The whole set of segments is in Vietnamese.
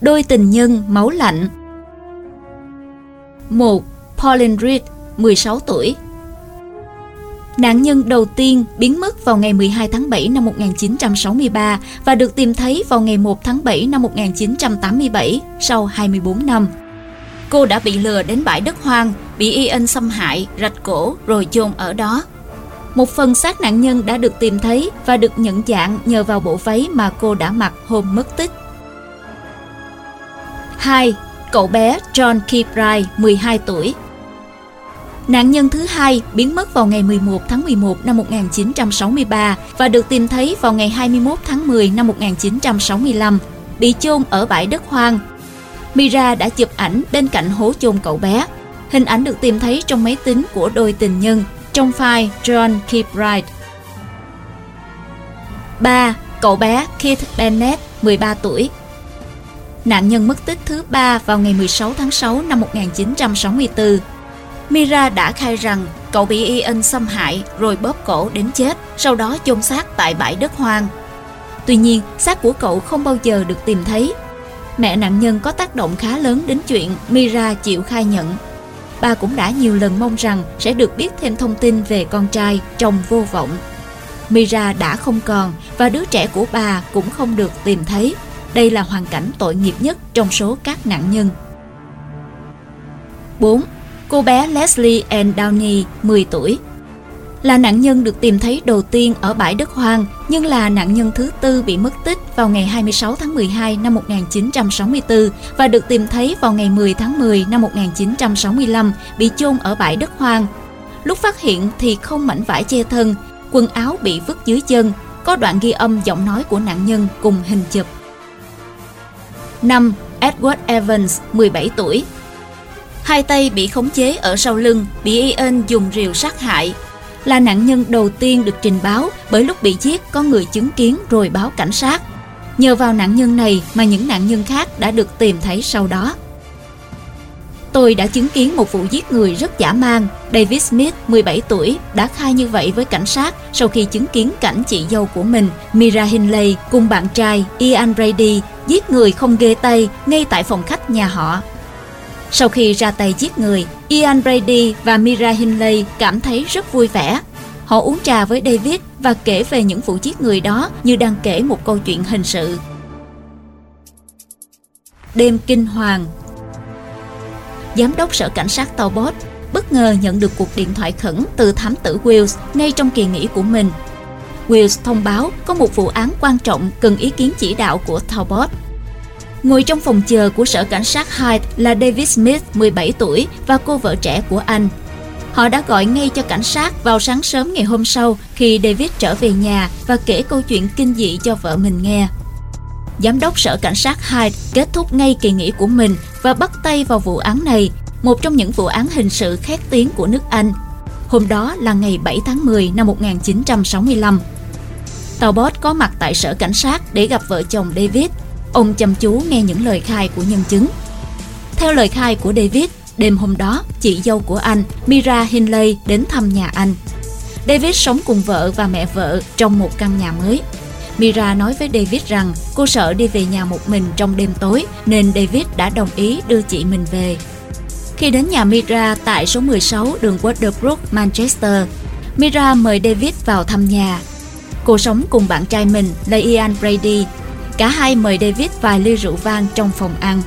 Đôi tình nhân máu lạnh 1. Pauline Reed, 16 tuổi Nạn nhân đầu tiên biến mất vào ngày 12 tháng 7 năm 1963 và được tìm thấy vào ngày 1 tháng 7 năm 1987 sau 24 năm. Cô đã bị lừa đến bãi đất hoang, bị Ian xâm hại, rạch cổ rồi chôn ở đó. Một phần xác nạn nhân đã được tìm thấy và được nhận dạng nhờ vào bộ váy mà cô đã mặc hôm mất tích. 2. Cậu bé John Kilbride, 12 tuổi Nạn nhân thứ hai biến mất vào ngày 11 tháng 11 năm 1963 và được tìm thấy vào ngày 21 tháng 10 năm 1965, bị chôn ở bãi đất hoang. Mira đã chụp ảnh bên cạnh hố chôn cậu bé. Hình ảnh được tìm thấy trong máy tính của đôi tình nhân trong file John Kilbride. 3. Cậu bé Keith Bennett, 13 tuổi, Nạn nhân mất tích thứ ba vào ngày 16 tháng 6 năm 1964. Mira đã khai rằng cậu bị Ian xâm hại rồi bóp cổ đến chết, sau đó chôn xác tại bãi đất hoang. Tuy nhiên, xác của cậu không bao giờ được tìm thấy. Mẹ nạn nhân có tác động khá lớn đến chuyện Mira chịu khai nhận. Bà cũng đã nhiều lần mong rằng sẽ được biết thêm thông tin về con trai trong vô vọng. Mira đã không còn và đứa trẻ của bà cũng không được tìm thấy. Đây là hoàn cảnh tội nghiệp nhất trong số các nạn nhân. 4. Cô bé Leslie Ann Downey, 10 tuổi Là nạn nhân được tìm thấy đầu tiên ở bãi đất hoang nhưng là nạn nhân thứ tư bị mất tích vào ngày 26 tháng 12 năm 1964 và được tìm thấy vào ngày 10 tháng 10 năm 1965 bị chôn ở bãi đất hoang. Lúc phát hiện thì không mảnh vải che thân, quần áo bị vứt dưới chân, có đoạn ghi âm giọng nói của nạn nhân cùng hình chụp. 5. Edward Evans, 17 tuổi Hai tay bị khống chế ở sau lưng, bị Ian dùng rìu sát hại. Là nạn nhân đầu tiên được trình báo bởi lúc bị giết có người chứng kiến rồi báo cảnh sát. Nhờ vào nạn nhân này mà những nạn nhân khác đã được tìm thấy sau đó. Tôi đã chứng kiến một vụ giết người rất dã man. David Smith, 17 tuổi, đã khai như vậy với cảnh sát sau khi chứng kiến cảnh chị dâu của mình, Mira Hinley, cùng bạn trai Ian Brady giết người không ghê tay ngay tại phòng khách nhà họ. Sau khi ra tay giết người, Ian Brady và Mira Hinley cảm thấy rất vui vẻ. Họ uống trà với David và kể về những vụ giết người đó như đang kể một câu chuyện hình sự. Đêm kinh hoàng Giám đốc sở cảnh sát Talbot bất ngờ nhận được cuộc điện thoại khẩn từ thám tử Wills ngay trong kỳ nghỉ của mình Wills thông báo có một vụ án quan trọng cần ý kiến chỉ đạo của Talbot. Ngồi trong phòng chờ của sở cảnh sát Hyde là David Smith, 17 tuổi và cô vợ trẻ của anh. Họ đã gọi ngay cho cảnh sát vào sáng sớm ngày hôm sau khi David trở về nhà và kể câu chuyện kinh dị cho vợ mình nghe. Giám đốc sở cảnh sát Hyde kết thúc ngay kỳ nghỉ của mình và bắt tay vào vụ án này, một trong những vụ án hình sự khét tiếng của nước Anh. Hôm đó là ngày 7 tháng 10 năm 1965. Talbot có mặt tại sở cảnh sát để gặp vợ chồng David. Ông chăm chú nghe những lời khai của nhân chứng. Theo lời khai của David, đêm hôm đó, chị dâu của anh, Mira Hinley, đến thăm nhà anh. David sống cùng vợ và mẹ vợ trong một căn nhà mới. Mira nói với David rằng cô sợ đi về nhà một mình trong đêm tối nên David đã đồng ý đưa chị mình về. Khi đến nhà Mira tại số 16 đường Waterbrook, Manchester, Mira mời David vào thăm nhà Cô sống cùng bạn trai mình là Ian Brady. Cả hai mời David vài ly rượu vang trong phòng ăn.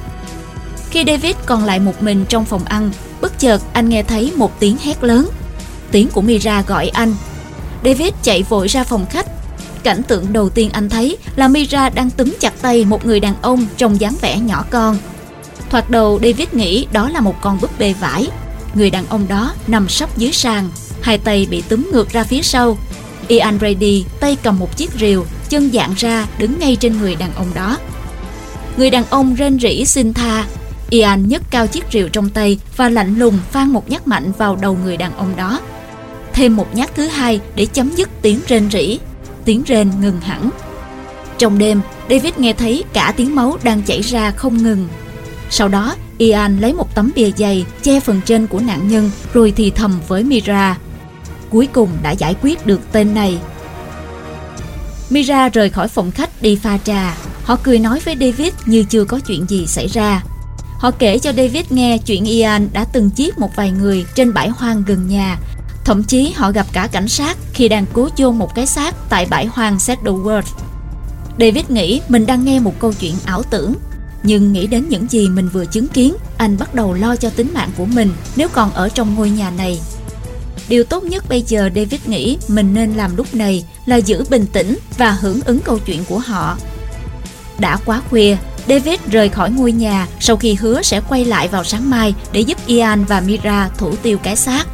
Khi David còn lại một mình trong phòng ăn, bất chợt anh nghe thấy một tiếng hét lớn. Tiếng của Mira gọi anh. David chạy vội ra phòng khách. Cảnh tượng đầu tiên anh thấy là Mira đang túm chặt tay một người đàn ông trông dáng vẻ nhỏ con. Thoạt đầu David nghĩ đó là một con búp bê vải. Người đàn ông đó nằm sấp dưới sàn, hai tay bị túm ngược ra phía sau, Ian Brady tay cầm một chiếc rìu, chân dạng ra đứng ngay trên người đàn ông đó. Người đàn ông rên rỉ xin tha. Ian nhấc cao chiếc rìu trong tay và lạnh lùng phan một nhát mạnh vào đầu người đàn ông đó. Thêm một nhát thứ hai để chấm dứt tiếng rên rỉ. Tiếng rên ngừng hẳn. Trong đêm, David nghe thấy cả tiếng máu đang chảy ra không ngừng. Sau đó, Ian lấy một tấm bìa dày che phần trên của nạn nhân rồi thì thầm với Mira cuối cùng đã giải quyết được tên này. Mira rời khỏi phòng khách đi pha trà. Họ cười nói với David như chưa có chuyện gì xảy ra. Họ kể cho David nghe chuyện Ian đã từng giết một vài người trên bãi hoang gần nhà. Thậm chí họ gặp cả cảnh sát khi đang cố chôn một cái xác tại bãi hoang Saddleworth. David nghĩ mình đang nghe một câu chuyện ảo tưởng, nhưng nghĩ đến những gì mình vừa chứng kiến, anh bắt đầu lo cho tính mạng của mình nếu còn ở trong ngôi nhà này. Điều tốt nhất bây giờ, david nghĩ mình nên làm lúc này là giữ bình tĩnh và hưởng ứng câu chuyện của họ. Đã quá khuya, david rời khỏi ngôi nhà sau khi hứa sẽ quay lại vào sáng mai để giúp ian và mira thủ tiêu cái xác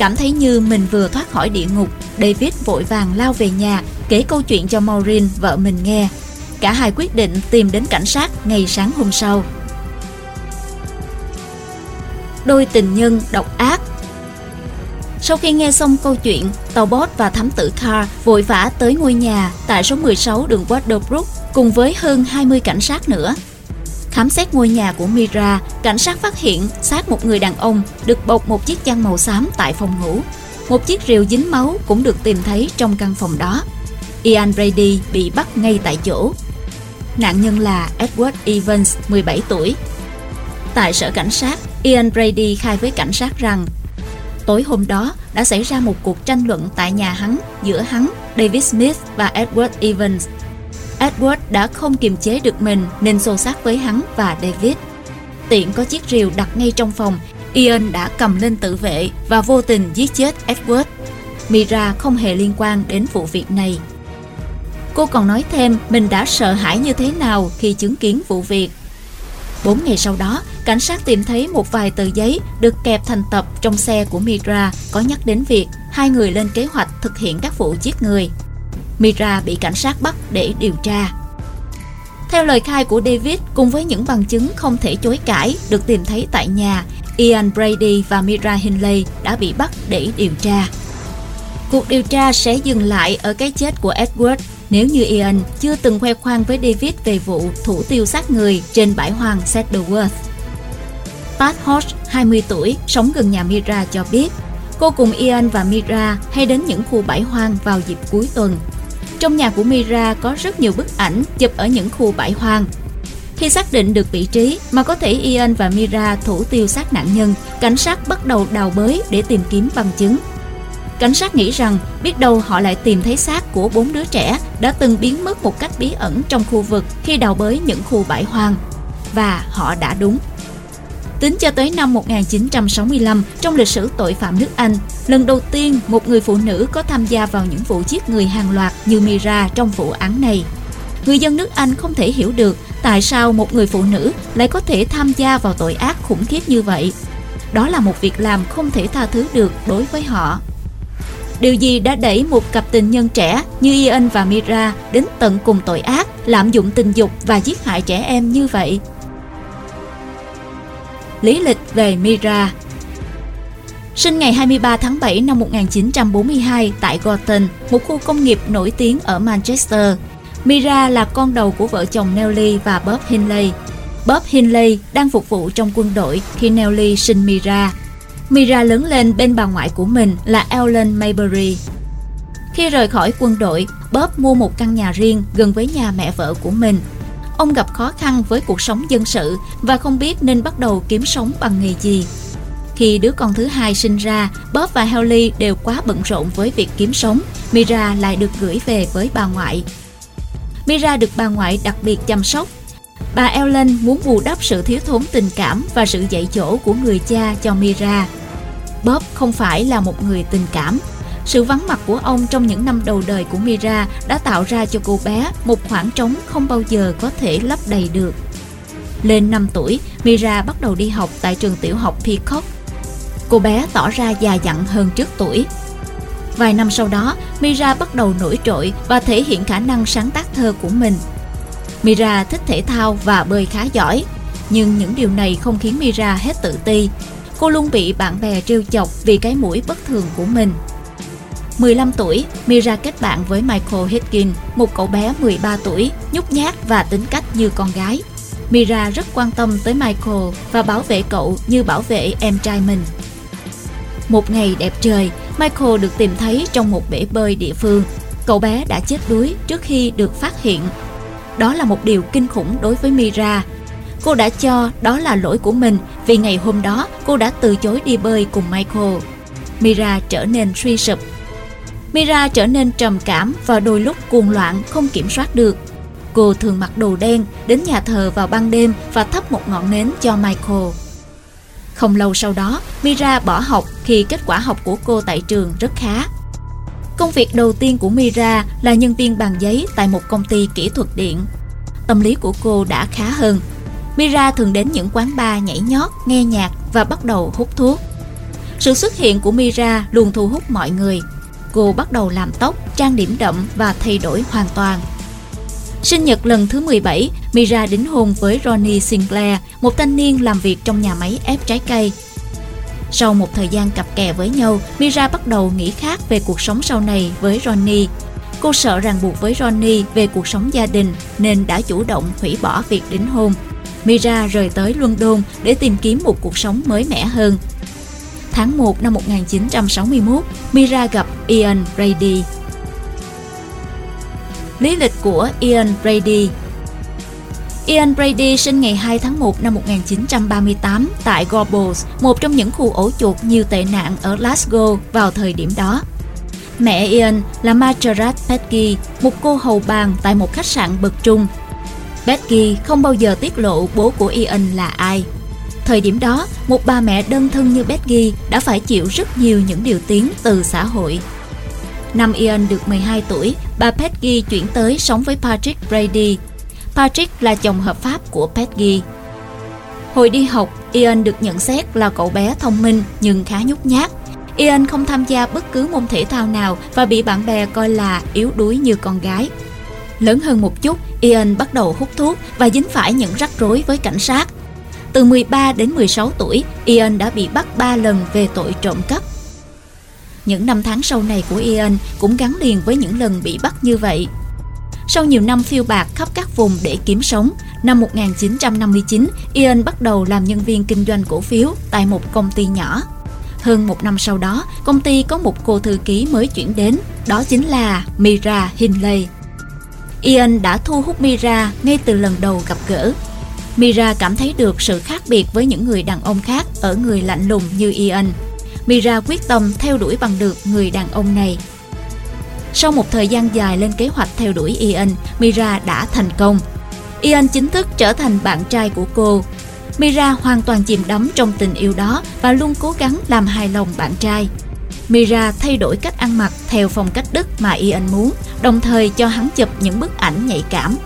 cảm thấy như mình vừa thoát khỏi địa ngục david vội vàng lao về nhà kể câu chuyện cho maureen vợ mình nghe Cả hai quyết định tìm đến cảnh sát ngày sáng hôm sau. Đôi tình nhân độc ác Sau khi nghe xong câu chuyện, tàu bot và thám tử Carr vội vã tới ngôi nhà tại số 16 đường Waterbrook cùng với hơn 20 cảnh sát nữa. Khám xét ngôi nhà của Mira, cảnh sát phát hiện xác một người đàn ông được bọc một chiếc chăn màu xám tại phòng ngủ. Một chiếc rìu dính máu cũng được tìm thấy trong căn phòng đó. Ian Brady bị bắt ngay tại chỗ Nạn nhân là Edward Evans, 17 tuổi. Tại sở cảnh sát, Ian Brady khai với cảnh sát rằng tối hôm đó đã xảy ra một cuộc tranh luận tại nhà hắn giữa hắn, David Smith và Edward Evans. Edward đã không kiềm chế được mình nên xô sát với hắn và David. Tiện có chiếc rìu đặt ngay trong phòng, Ian đã cầm lên tự vệ và vô tình giết chết Edward. Mira không hề liên quan đến vụ việc này. Cô còn nói thêm mình đã sợ hãi như thế nào khi chứng kiến vụ việc. Bốn ngày sau đó, cảnh sát tìm thấy một vài tờ giấy được kẹp thành tập trong xe của Mira có nhắc đến việc hai người lên kế hoạch thực hiện các vụ giết người. Mira bị cảnh sát bắt để điều tra. Theo lời khai của David cùng với những bằng chứng không thể chối cãi được tìm thấy tại nhà, Ian Brady và Mira Hinley đã bị bắt để điều tra. Cuộc điều tra sẽ dừng lại ở cái chết của Edward nếu như Ian chưa từng khoe khoang với David về vụ thủ tiêu sát người trên bãi hoang Saddleworth. Pat Hodge, 20 tuổi, sống gần nhà Mira cho biết cô cùng Ian và Mira hay đến những khu bãi hoang vào dịp cuối tuần. Trong nhà của Mira có rất nhiều bức ảnh chụp ở những khu bãi hoang. Khi xác định được vị trí mà có thể Ian và Mira thủ tiêu sát nạn nhân, cảnh sát bắt đầu đào bới để tìm kiếm bằng chứng Cảnh sát nghĩ rằng biết đâu họ lại tìm thấy xác của bốn đứa trẻ đã từng biến mất một cách bí ẩn trong khu vực khi đào bới những khu bãi hoang. Và họ đã đúng. Tính cho tới năm 1965, trong lịch sử tội phạm nước Anh, lần đầu tiên một người phụ nữ có tham gia vào những vụ giết người hàng loạt như Mira trong vụ án này. Người dân nước Anh không thể hiểu được tại sao một người phụ nữ lại có thể tham gia vào tội ác khủng khiếp như vậy. Đó là một việc làm không thể tha thứ được đối với họ. Điều gì đã đẩy một cặp tình nhân trẻ như Ian và Mira đến tận cùng tội ác, lạm dụng tình dục và giết hại trẻ em như vậy? Lý lịch về Mira Sinh ngày 23 tháng 7 năm 1942 tại Gorton, một khu công nghiệp nổi tiếng ở Manchester. Mira là con đầu của vợ chồng Nelly và Bob Hinley. Bob Hinley đang phục vụ trong quân đội khi Nelly sinh Mira. Mira lớn lên bên bà ngoại của mình là Ellen Maybury. Khi rời khỏi quân đội, Bob mua một căn nhà riêng gần với nhà mẹ vợ của mình. Ông gặp khó khăn với cuộc sống dân sự và không biết nên bắt đầu kiếm sống bằng nghề gì. Khi đứa con thứ hai sinh ra, Bob và Haley đều quá bận rộn với việc kiếm sống. Mira lại được gửi về với bà ngoại. Mira được bà ngoại đặc biệt chăm sóc Bà Ellen muốn bù đắp sự thiếu thốn tình cảm và sự dạy dỗ của người cha cho Mira. Bob không phải là một người tình cảm. Sự vắng mặt của ông trong những năm đầu đời của Mira đã tạo ra cho cô bé một khoảng trống không bao giờ có thể lấp đầy được. Lên 5 tuổi, Mira bắt đầu đi học tại trường tiểu học Peacock. Cô bé tỏ ra già dặn hơn trước tuổi. Vài năm sau đó, Mira bắt đầu nổi trội và thể hiện khả năng sáng tác thơ của mình. Mira thích thể thao và bơi khá giỏi, nhưng những điều này không khiến Mira hết tự ti cô luôn bị bạn bè trêu chọc vì cái mũi bất thường của mình. 15 tuổi, Mira kết bạn với Michael Hitkin, một cậu bé 13 tuổi, nhút nhát và tính cách như con gái. Mira rất quan tâm tới Michael và bảo vệ cậu như bảo vệ em trai mình. Một ngày đẹp trời, Michael được tìm thấy trong một bể bơi địa phương. Cậu bé đã chết đuối trước khi được phát hiện. đó là một điều kinh khủng đối với Mira. Cô đã cho đó là lỗi của mình vì ngày hôm đó cô đã từ chối đi bơi cùng Michael. Mira trở nên suy sụp. Mira trở nên trầm cảm và đôi lúc cuồng loạn không kiểm soát được. Cô thường mặc đồ đen, đến nhà thờ vào ban đêm và thắp một ngọn nến cho Michael. Không lâu sau đó, Mira bỏ học khi kết quả học của cô tại trường rất khá. Công việc đầu tiên của Mira là nhân viên bàn giấy tại một công ty kỹ thuật điện. Tâm lý của cô đã khá hơn. Mira thường đến những quán bar nhảy nhót, nghe nhạc và bắt đầu hút thuốc. Sự xuất hiện của Mira luôn thu hút mọi người. Cô bắt đầu làm tóc, trang điểm đậm và thay đổi hoàn toàn. Sinh nhật lần thứ 17, Mira đính hôn với Ronnie Sinclair, một thanh niên làm việc trong nhà máy ép trái cây. Sau một thời gian cặp kè với nhau, Mira bắt đầu nghĩ khác về cuộc sống sau này với Ronnie. Cô sợ ràng buộc với Ronnie về cuộc sống gia đình nên đã chủ động hủy bỏ việc đính hôn. Mira rời tới London để tìm kiếm một cuộc sống mới mẻ hơn. Tháng 1 năm 1961, Mira gặp Ian Brady. Lý lịch của Ian Brady Ian Brady sinh ngày 2 tháng 1 năm 1938 tại Gorbals, một trong những khu ổ chuột nhiều tệ nạn ở Glasgow vào thời điểm đó. Mẹ Ian là Margaret Petke, một cô hầu bàn tại một khách sạn bậc trung. Petke không bao giờ tiết lộ bố của Ian là ai. Thời điểm đó, một bà mẹ đơn thân như Betty đã phải chịu rất nhiều những điều tiếng từ xã hội. Năm Ian được 12 tuổi, bà Peggy chuyển tới sống với Patrick Brady. Patrick là chồng hợp pháp của Peggy. Hồi đi học, Ian được nhận xét là cậu bé thông minh nhưng khá nhút nhát. Ian không tham gia bất cứ môn thể thao nào và bị bạn bè coi là yếu đuối như con gái. Lớn hơn một chút, Ian bắt đầu hút thuốc và dính phải những rắc rối với cảnh sát. Từ 13 đến 16 tuổi, Ian đã bị bắt 3 lần về tội trộm cắp. Những năm tháng sau này của Ian cũng gắn liền với những lần bị bắt như vậy. Sau nhiều năm phiêu bạc khắp các vùng để kiếm sống, năm 1959, Ian bắt đầu làm nhân viên kinh doanh cổ phiếu tại một công ty nhỏ. Hơn một năm sau đó, công ty có một cô thư ký mới chuyển đến, đó chính là Mira Hinley. Ian đã thu hút Mira ngay từ lần đầu gặp gỡ. Mira cảm thấy được sự khác biệt với những người đàn ông khác ở người lạnh lùng như Ian. Mira quyết tâm theo đuổi bằng được người đàn ông này. Sau một thời gian dài lên kế hoạch theo đuổi Ian, Mira đã thành công. Ian chính thức trở thành bạn trai của cô. Mira hoàn toàn chìm đắm trong tình yêu đó và luôn cố gắng làm hài lòng bạn trai. Mira thay đổi cách ăn mặc theo phong cách Đức mà Ian muốn, đồng thời cho hắn chụp những bức ảnh nhạy cảm.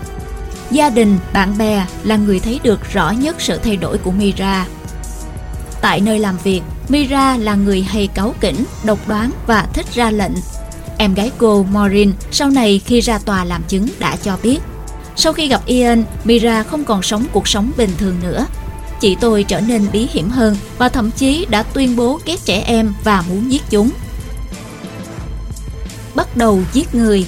Gia đình, bạn bè là người thấy được rõ nhất sự thay đổi của Mira. Tại nơi làm việc, Mira là người hay cáu kỉnh, độc đoán và thích ra lệnh. Em gái cô, Maureen, sau này khi ra tòa làm chứng đã cho biết. Sau khi gặp Ian, Mira không còn sống cuộc sống bình thường nữa. Chị tôi trở nên bí hiểm hơn và thậm chí đã tuyên bố ghét trẻ em và muốn giết chúng. Bắt đầu giết người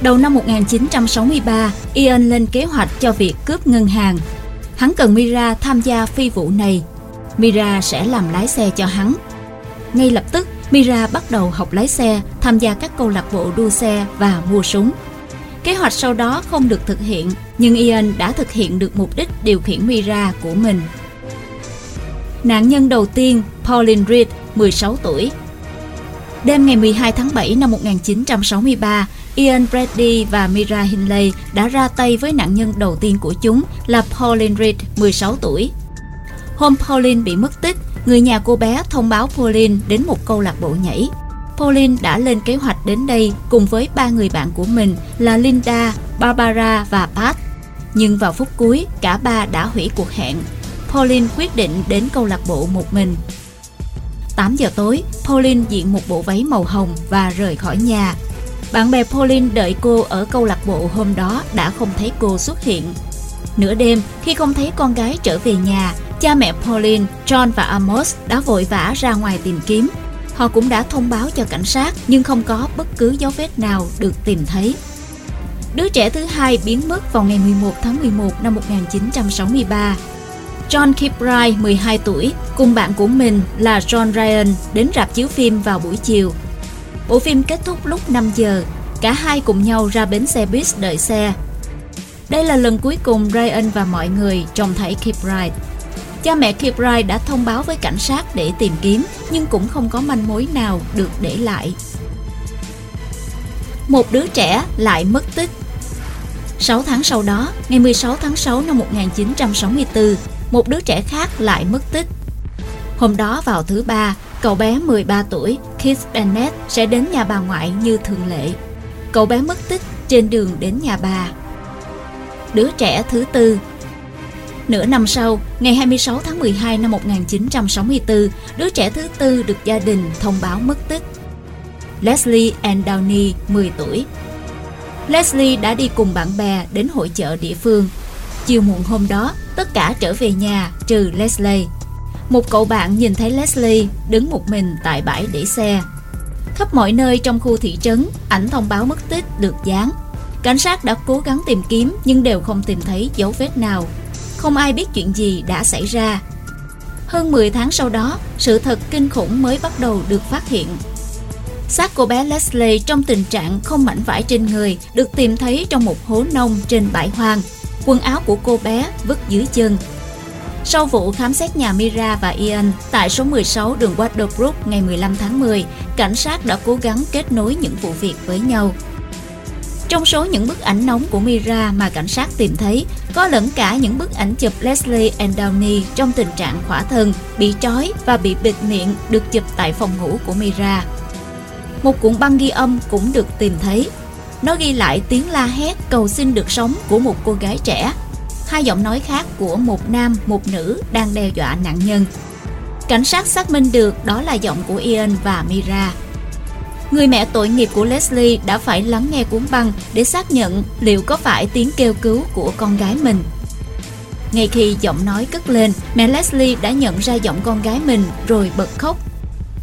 Đầu năm 1963, Ian lên kế hoạch cho việc cướp ngân hàng. Hắn cần Mira tham gia phi vụ này Mira sẽ làm lái xe cho hắn. Ngay lập tức, Mira bắt đầu học lái xe, tham gia các câu lạc bộ đua xe và mua súng. Kế hoạch sau đó không được thực hiện, nhưng Ian đã thực hiện được mục đích điều khiển Mira của mình. Nạn nhân đầu tiên, Pauline Reed, 16 tuổi. Đêm ngày 12 tháng 7 năm 1963, Ian Brady và Mira Hinley đã ra tay với nạn nhân đầu tiên của chúng là Pauline Reed, 16 tuổi. Hôm Pauline bị mất tích, người nhà cô bé thông báo Pauline đến một câu lạc bộ nhảy. Pauline đã lên kế hoạch đến đây cùng với ba người bạn của mình là Linda, Barbara và Pat. Nhưng vào phút cuối, cả ba đã hủy cuộc hẹn. Pauline quyết định đến câu lạc bộ một mình. 8 giờ tối, Pauline diện một bộ váy màu hồng và rời khỏi nhà. Bạn bè Pauline đợi cô ở câu lạc bộ hôm đó đã không thấy cô xuất hiện. Nửa đêm, khi không thấy con gái trở về nhà, Cha mẹ Pauline, John và Amos đã vội vã ra ngoài tìm kiếm. Họ cũng đã thông báo cho cảnh sát nhưng không có bất cứ dấu vết nào được tìm thấy. Đứa trẻ thứ hai biến mất vào ngày 11 tháng 11 năm 1963. John Kiprai, 12 tuổi, cùng bạn của mình là John Ryan đến rạp chiếu phim vào buổi chiều. Bộ phim kết thúc lúc 5 giờ. Cả hai cùng nhau ra bến xe buýt đợi xe. Đây là lần cuối cùng Ryan và mọi người trông thấy Kip Wright. Cha mẹ Kip Wright đã thông báo với cảnh sát để tìm kiếm, nhưng cũng không có manh mối nào được để lại. Một đứa trẻ lại mất tích 6 tháng sau đó, ngày 16 tháng 6 năm 1964, một đứa trẻ khác lại mất tích. Hôm đó vào thứ ba, cậu bé 13 tuổi Keith Bennett sẽ đến nhà bà ngoại như thường lệ. Cậu bé mất tích trên đường đến nhà bà. Đứa trẻ thứ tư Nửa năm sau, ngày 26 tháng 12 năm 1964, đứa trẻ thứ tư được gia đình thông báo mất tích. Leslie Ann Downey, 10 tuổi. Leslie đã đi cùng bạn bè đến hội chợ địa phương. Chiều muộn hôm đó, tất cả trở về nhà trừ Leslie. Một cậu bạn nhìn thấy Leslie đứng một mình tại bãi để xe. Khắp mọi nơi trong khu thị trấn, ảnh thông báo mất tích được dán. Cảnh sát đã cố gắng tìm kiếm nhưng đều không tìm thấy dấu vết nào. Không ai biết chuyện gì đã xảy ra. Hơn 10 tháng sau đó, sự thật kinh khủng mới bắt đầu được phát hiện. Xác cô bé Leslie trong tình trạng không mảnh vải trên người được tìm thấy trong một hố nông trên bãi hoang. Quần áo của cô bé vứt dưới chân sau vụ khám xét nhà Mira và Ian tại số 16 đường Waterbrook ngày 15 tháng 10, cảnh sát đã cố gắng kết nối những vụ việc với nhau. Trong số những bức ảnh nóng của Mira mà cảnh sát tìm thấy, có lẫn cả những bức ảnh chụp Leslie and Downey trong tình trạng khỏa thân, bị trói và bị bịt miệng được chụp tại phòng ngủ của Mira. Một cuộn băng ghi âm cũng được tìm thấy. Nó ghi lại tiếng la hét cầu xin được sống của một cô gái trẻ hai giọng nói khác của một nam, một nữ đang đe dọa nạn nhân. Cảnh sát xác minh được đó là giọng của Ian và Mira. Người mẹ tội nghiệp của Leslie đã phải lắng nghe cuốn băng để xác nhận liệu có phải tiếng kêu cứu của con gái mình. Ngay khi giọng nói cất lên, mẹ Leslie đã nhận ra giọng con gái mình rồi bật khóc.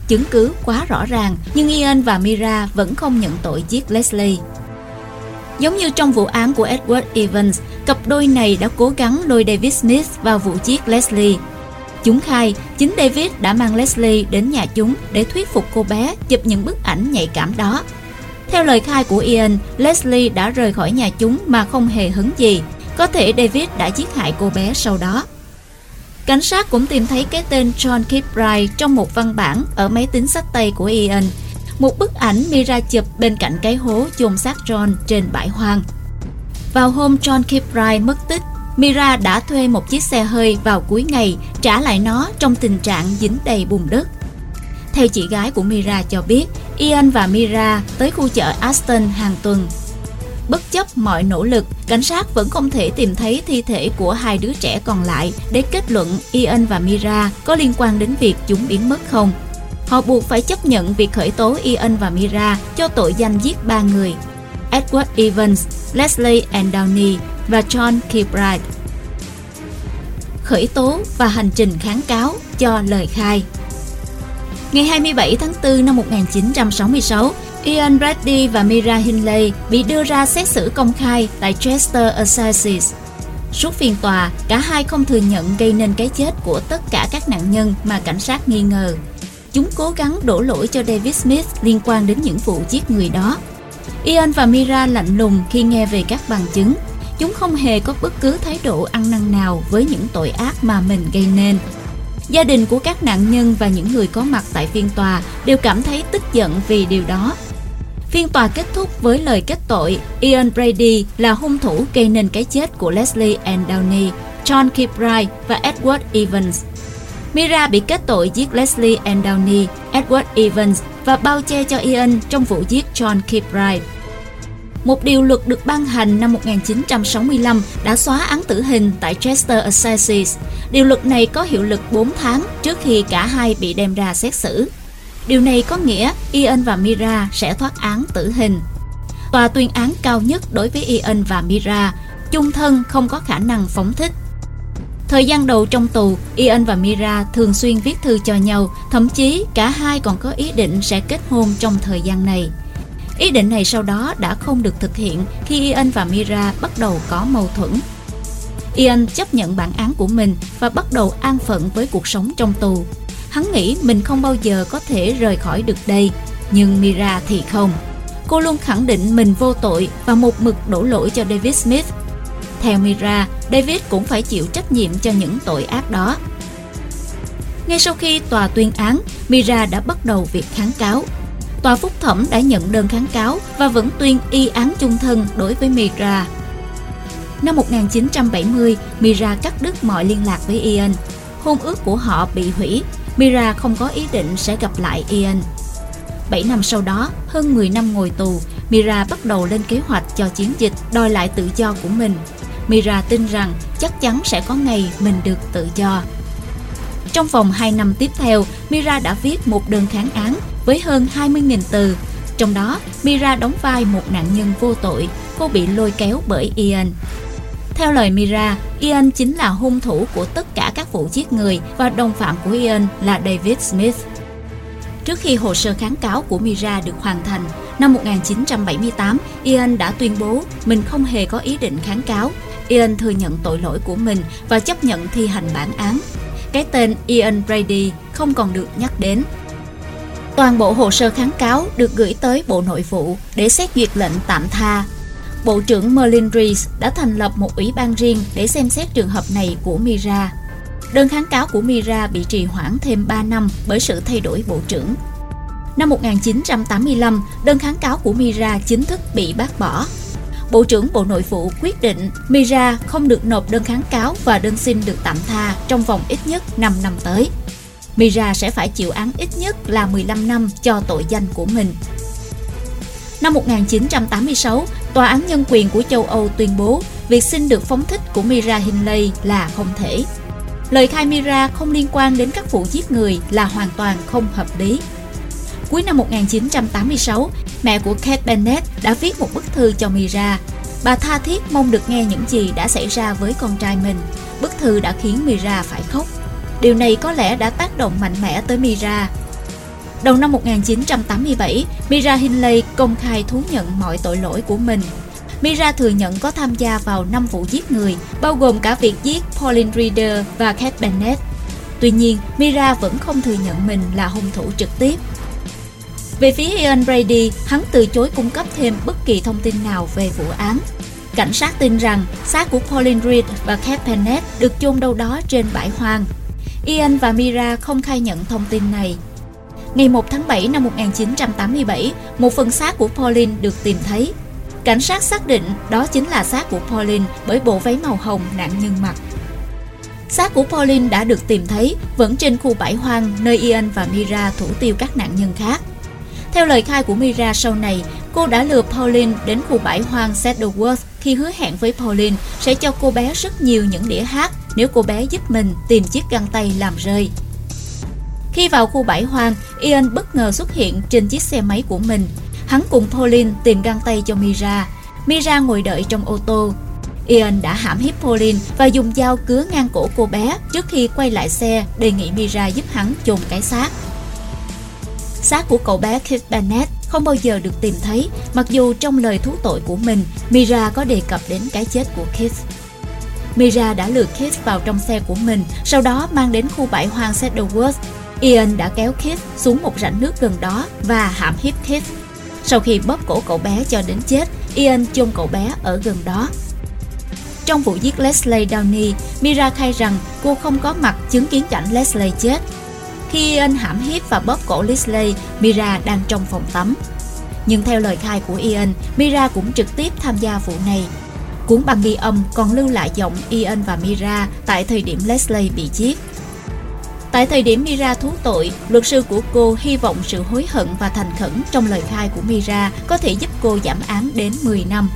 Chứng cứ quá rõ ràng, nhưng Ian và Mira vẫn không nhận tội giết Leslie. Giống như trong vụ án của Edward Evans, cặp đôi này đã cố gắng lôi David Smith vào vụ giết Leslie. Chúng khai, chính David đã mang Leslie đến nhà chúng để thuyết phục cô bé chụp những bức ảnh nhạy cảm đó. Theo lời khai của Ian, Leslie đã rời khỏi nhà chúng mà không hề hứng gì. Có thể David đã giết hại cô bé sau đó. Cảnh sát cũng tìm thấy cái tên John Kilbride trong một văn bản ở máy tính sách tay của Ian một bức ảnh Mira chụp bên cạnh cái hố chôn xác John trên bãi hoang. Vào hôm John Kilbride mất tích, Mira đã thuê một chiếc xe hơi vào cuối ngày trả lại nó trong tình trạng dính đầy bùn đất. Theo chị gái của Mira cho biết, Ian và Mira tới khu chợ Aston hàng tuần. Bất chấp mọi nỗ lực, cảnh sát vẫn không thể tìm thấy thi thể của hai đứa trẻ còn lại để kết luận Ian và Mira có liên quan đến việc chúng biến mất không. Họ buộc phải chấp nhận việc khởi tố Ian và Mira cho tội danh giết ba người Edward Evans, Leslie and Downey và John Kilbride. Khởi tố và hành trình kháng cáo cho lời khai Ngày 27 tháng 4 năm 1966, Ian Brady và Mira Hindley bị đưa ra xét xử công khai tại Chester Assizes. Suốt phiên tòa, cả hai không thừa nhận gây nên cái chết của tất cả các nạn nhân mà cảnh sát nghi ngờ. Chúng cố gắng đổ lỗi cho David Smith liên quan đến những vụ giết người đó. Ian và Mira lạnh lùng khi nghe về các bằng chứng. Chúng không hề có bất cứ thái độ ăn năn nào với những tội ác mà mình gây nên. Gia đình của các nạn nhân và những người có mặt tại phiên tòa đều cảm thấy tức giận vì điều đó. Phiên tòa kết thúc với lời kết tội Ian Brady là hung thủ gây nên cái chết của Leslie Ann Downey, John Kilbride và Edward Evans. Mira bị kết tội giết Leslie Ann Downey, Edward Evans và bao che cho Ian trong vụ giết John Kilbride. Một điều luật được ban hành năm 1965 đã xóa án tử hình tại Chester Assizes. Điều luật này có hiệu lực 4 tháng trước khi cả hai bị đem ra xét xử. Điều này có nghĩa Ian và Mira sẽ thoát án tử hình. Tòa tuyên án cao nhất đối với Ian và Mira, chung thân không có khả năng phóng thích. Thời gian đầu trong tù, Ian và Mira thường xuyên viết thư cho nhau, thậm chí cả hai còn có ý định sẽ kết hôn trong thời gian này. Ý định này sau đó đã không được thực hiện khi Ian và Mira bắt đầu có mâu thuẫn. Ian chấp nhận bản án của mình và bắt đầu an phận với cuộc sống trong tù. Hắn nghĩ mình không bao giờ có thể rời khỏi được đây, nhưng Mira thì không. Cô luôn khẳng định mình vô tội và một mực đổ lỗi cho David Smith theo Mira, David cũng phải chịu trách nhiệm cho những tội ác đó. Ngay sau khi tòa tuyên án, Mira đã bắt đầu việc kháng cáo. Tòa phúc thẩm đã nhận đơn kháng cáo và vẫn tuyên y án chung thân đối với Mira. Năm 1970, Mira cắt đứt mọi liên lạc với Ian. Hôn ước của họ bị hủy. Mira không có ý định sẽ gặp lại Ian. 7 năm sau đó, hơn 10 năm ngồi tù, Mira bắt đầu lên kế hoạch cho chiến dịch đòi lại tự do của mình. Mira tin rằng chắc chắn sẽ có ngày mình được tự do. Trong vòng 2 năm tiếp theo, Mira đã viết một đơn kháng án với hơn 20.000 từ. Trong đó, Mira đóng vai một nạn nhân vô tội, cô bị lôi kéo bởi Ian. Theo lời Mira, Ian chính là hung thủ của tất cả các vụ giết người và đồng phạm của Ian là David Smith. Trước khi hồ sơ kháng cáo của Mira được hoàn thành, năm 1978, Ian đã tuyên bố mình không hề có ý định kháng cáo. Ian thừa nhận tội lỗi của mình và chấp nhận thi hành bản án. Cái tên Ian Brady không còn được nhắc đến. Toàn bộ hồ sơ kháng cáo được gửi tới Bộ Nội vụ để xét duyệt lệnh tạm tha. Bộ trưởng Merlin Rees đã thành lập một ủy ban riêng để xem xét trường hợp này của Mira. Đơn kháng cáo của Mira bị trì hoãn thêm 3 năm bởi sự thay đổi bộ trưởng. Năm 1985, đơn kháng cáo của Mira chính thức bị bác bỏ. Bộ trưởng Bộ Nội vụ quyết định Mira không được nộp đơn kháng cáo và đơn xin được tạm tha trong vòng ít nhất 5 năm tới. Mira sẽ phải chịu án ít nhất là 15 năm cho tội danh của mình. Năm 1986, Tòa án Nhân quyền của châu Âu tuyên bố việc xin được phóng thích của Mira Hindley là không thể. Lời khai Mira không liên quan đến các vụ giết người là hoàn toàn không hợp lý. Cuối năm 1986, mẹ của Kate Bennett đã viết một bức thư cho Mira. Bà tha thiết mong được nghe những gì đã xảy ra với con trai mình. Bức thư đã khiến Mira phải khóc. Điều này có lẽ đã tác động mạnh mẽ tới Mira. Đầu năm 1987, Mira Hindley công khai thú nhận mọi tội lỗi của mình Mira thừa nhận có tham gia vào 5 vụ giết người, bao gồm cả việc giết Pauline Reader và Kate Bennett. Tuy nhiên, Mira vẫn không thừa nhận mình là hung thủ trực tiếp. Về phía Ian Brady, hắn từ chối cung cấp thêm bất kỳ thông tin nào về vụ án. Cảnh sát tin rằng xác của Pauline Reed và Kev Pennett được chôn đâu đó trên bãi hoang. Ian và Mira không khai nhận thông tin này. Ngày 1 tháng 7 năm 1987, một phần xác của Pauline được tìm thấy Cảnh sát xác định đó chính là xác của Pauline bởi bộ váy màu hồng nạn nhân mặc. Xác của Pauline đã được tìm thấy vẫn trên khu bãi hoang nơi Ian và Mira thủ tiêu các nạn nhân khác. Theo lời khai của Mira sau này, cô đã lừa Pauline đến khu bãi hoang Saddleworth khi hứa hẹn với Pauline sẽ cho cô bé rất nhiều những đĩa hát nếu cô bé giúp mình tìm chiếc găng tay làm rơi. Khi vào khu bãi hoang, Ian bất ngờ xuất hiện trên chiếc xe máy của mình Hắn cùng Pauline tìm găng tay cho Mira. Mira ngồi đợi trong ô tô. Ian đã hãm hiếp Pauline và dùng dao cứa ngang cổ cô bé trước khi quay lại xe đề nghị Mira giúp hắn chôn cái xác. Xác của cậu bé Keith Bennett không bao giờ được tìm thấy, mặc dù trong lời thú tội của mình, Mira có đề cập đến cái chết của Keith. Mira đã lừa Keith vào trong xe của mình, sau đó mang đến khu bãi hoang Saddleworth. Ian đã kéo Keith xuống một rãnh nước gần đó và hãm hiếp Keith sau khi bóp cổ cậu bé cho đến chết, Ian chôn cậu bé ở gần đó. Trong vụ giết Leslie Downey, Mira khai rằng cô không có mặt chứng kiến cảnh Leslie chết. Khi Ian hãm hiếp và bóp cổ Leslie, Mira đang trong phòng tắm. Nhưng theo lời khai của Ian, Mira cũng trực tiếp tham gia vụ này. Cuốn băng ghi âm còn lưu lại giọng Ian và Mira tại thời điểm Leslie bị giết. Tại thời điểm Mira thú tội, luật sư của cô hy vọng sự hối hận và thành khẩn trong lời khai của Mira có thể giúp cô giảm án đến 10 năm.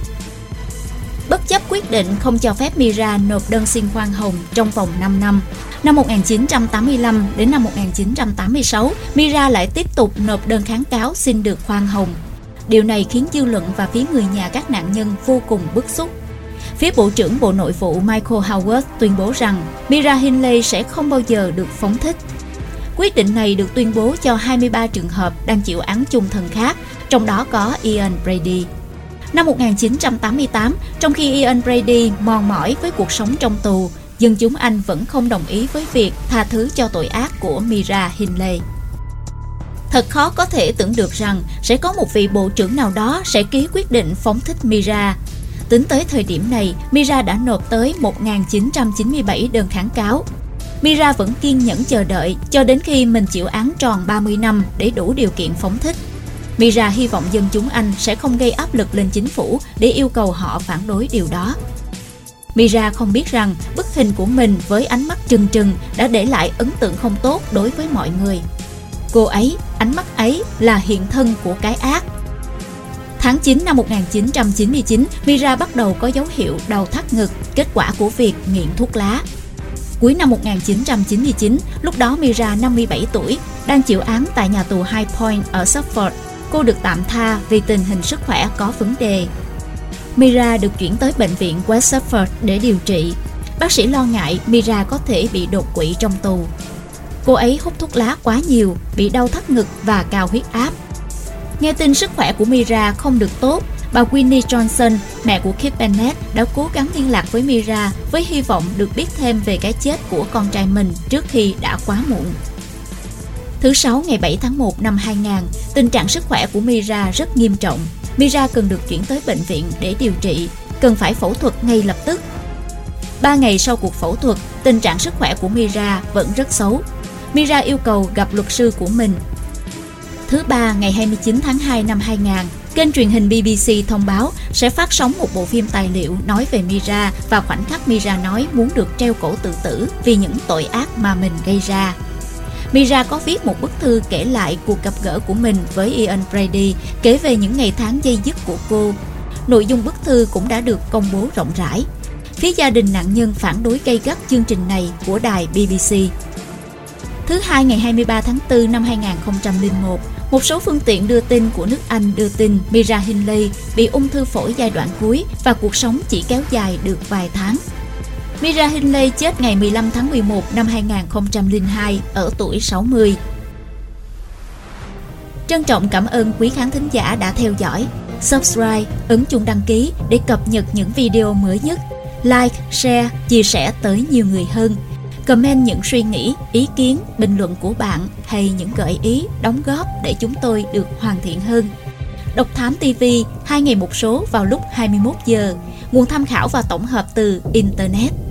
Bất chấp quyết định không cho phép Mira nộp đơn xin khoan hồng trong vòng 5 năm, năm 1985 đến năm 1986, Mira lại tiếp tục nộp đơn kháng cáo xin được khoan hồng. Điều này khiến dư luận và phía người nhà các nạn nhân vô cùng bức xúc Phía Bộ trưởng Bộ Nội vụ Michael Howard tuyên bố rằng Mira Hindley sẽ không bao giờ được phóng thích. Quyết định này được tuyên bố cho 23 trường hợp đang chịu án chung thân khác, trong đó có Ian Brady. Năm 1988, trong khi Ian Brady mòn mỏi với cuộc sống trong tù, dân chúng Anh vẫn không đồng ý với việc tha thứ cho tội ác của Mira Hindley. Thật khó có thể tưởng được rằng sẽ có một vị bộ trưởng nào đó sẽ ký quyết định phóng thích Mira Tính tới thời điểm này, Mira đã nộp tới 1.997 đơn kháng cáo. Mira vẫn kiên nhẫn chờ đợi cho đến khi mình chịu án tròn 30 năm để đủ điều kiện phóng thích. Mira hy vọng dân chúng Anh sẽ không gây áp lực lên chính phủ để yêu cầu họ phản đối điều đó. Mira không biết rằng bức hình của mình với ánh mắt trừng trừng đã để lại ấn tượng không tốt đối với mọi người. Cô ấy, ánh mắt ấy là hiện thân của cái ác. Tháng 9 năm 1999, Mira bắt đầu có dấu hiệu đau thắt ngực, kết quả của việc nghiện thuốc lá. Cuối năm 1999, lúc đó Mira 57 tuổi, đang chịu án tại nhà tù High Point ở Suffolk. Cô được tạm tha vì tình hình sức khỏe có vấn đề. Mira được chuyển tới bệnh viện West Suffolk để điều trị. Bác sĩ lo ngại Mira có thể bị đột quỵ trong tù. Cô ấy hút thuốc lá quá nhiều, bị đau thắt ngực và cao huyết áp. Nghe tin sức khỏe của Mira không được tốt, bà Winnie Johnson, mẹ của Kip Bennett, đã cố gắng liên lạc với Mira với hy vọng được biết thêm về cái chết của con trai mình trước khi đã quá muộn. Thứ Sáu ngày 7 tháng 1 năm 2000, tình trạng sức khỏe của Mira rất nghiêm trọng. Mira cần được chuyển tới bệnh viện để điều trị, cần phải phẫu thuật ngay lập tức. Ba ngày sau cuộc phẫu thuật, tình trạng sức khỏe của Mira vẫn rất xấu. Mira yêu cầu gặp luật sư của mình. Thứ ba ngày 29 tháng 2 năm 2000, kênh truyền hình BBC thông báo sẽ phát sóng một bộ phim tài liệu nói về Mira và khoảnh khắc Mira nói muốn được treo cổ tự tử vì những tội ác mà mình gây ra. Mira có viết một bức thư kể lại cuộc gặp gỡ của mình với Ian Brady, kể về những ngày tháng dây dứt của cô. Nội dung bức thư cũng đã được công bố rộng rãi. Phía gia đình nạn nhân phản đối gay gắt chương trình này của đài BBC. Thứ hai ngày 23 tháng 4 năm 2001, một số phương tiện đưa tin của nước Anh đưa tin Mira Hindley bị ung thư phổi giai đoạn cuối và cuộc sống chỉ kéo dài được vài tháng. Mira Hindley chết ngày 15 tháng 11 năm 2002 ở tuổi 60. Trân trọng cảm ơn quý khán thính giả đã theo dõi. Subscribe, ấn chuông đăng ký để cập nhật những video mới nhất. Like, share, chia sẻ tới nhiều người hơn. Comment những suy nghĩ, ý kiến, bình luận của bạn hay những gợi ý, đóng góp để chúng tôi được hoàn thiện hơn. Độc Thám TV, hai ngày một số vào lúc 21 giờ. Nguồn tham khảo và tổng hợp từ Internet.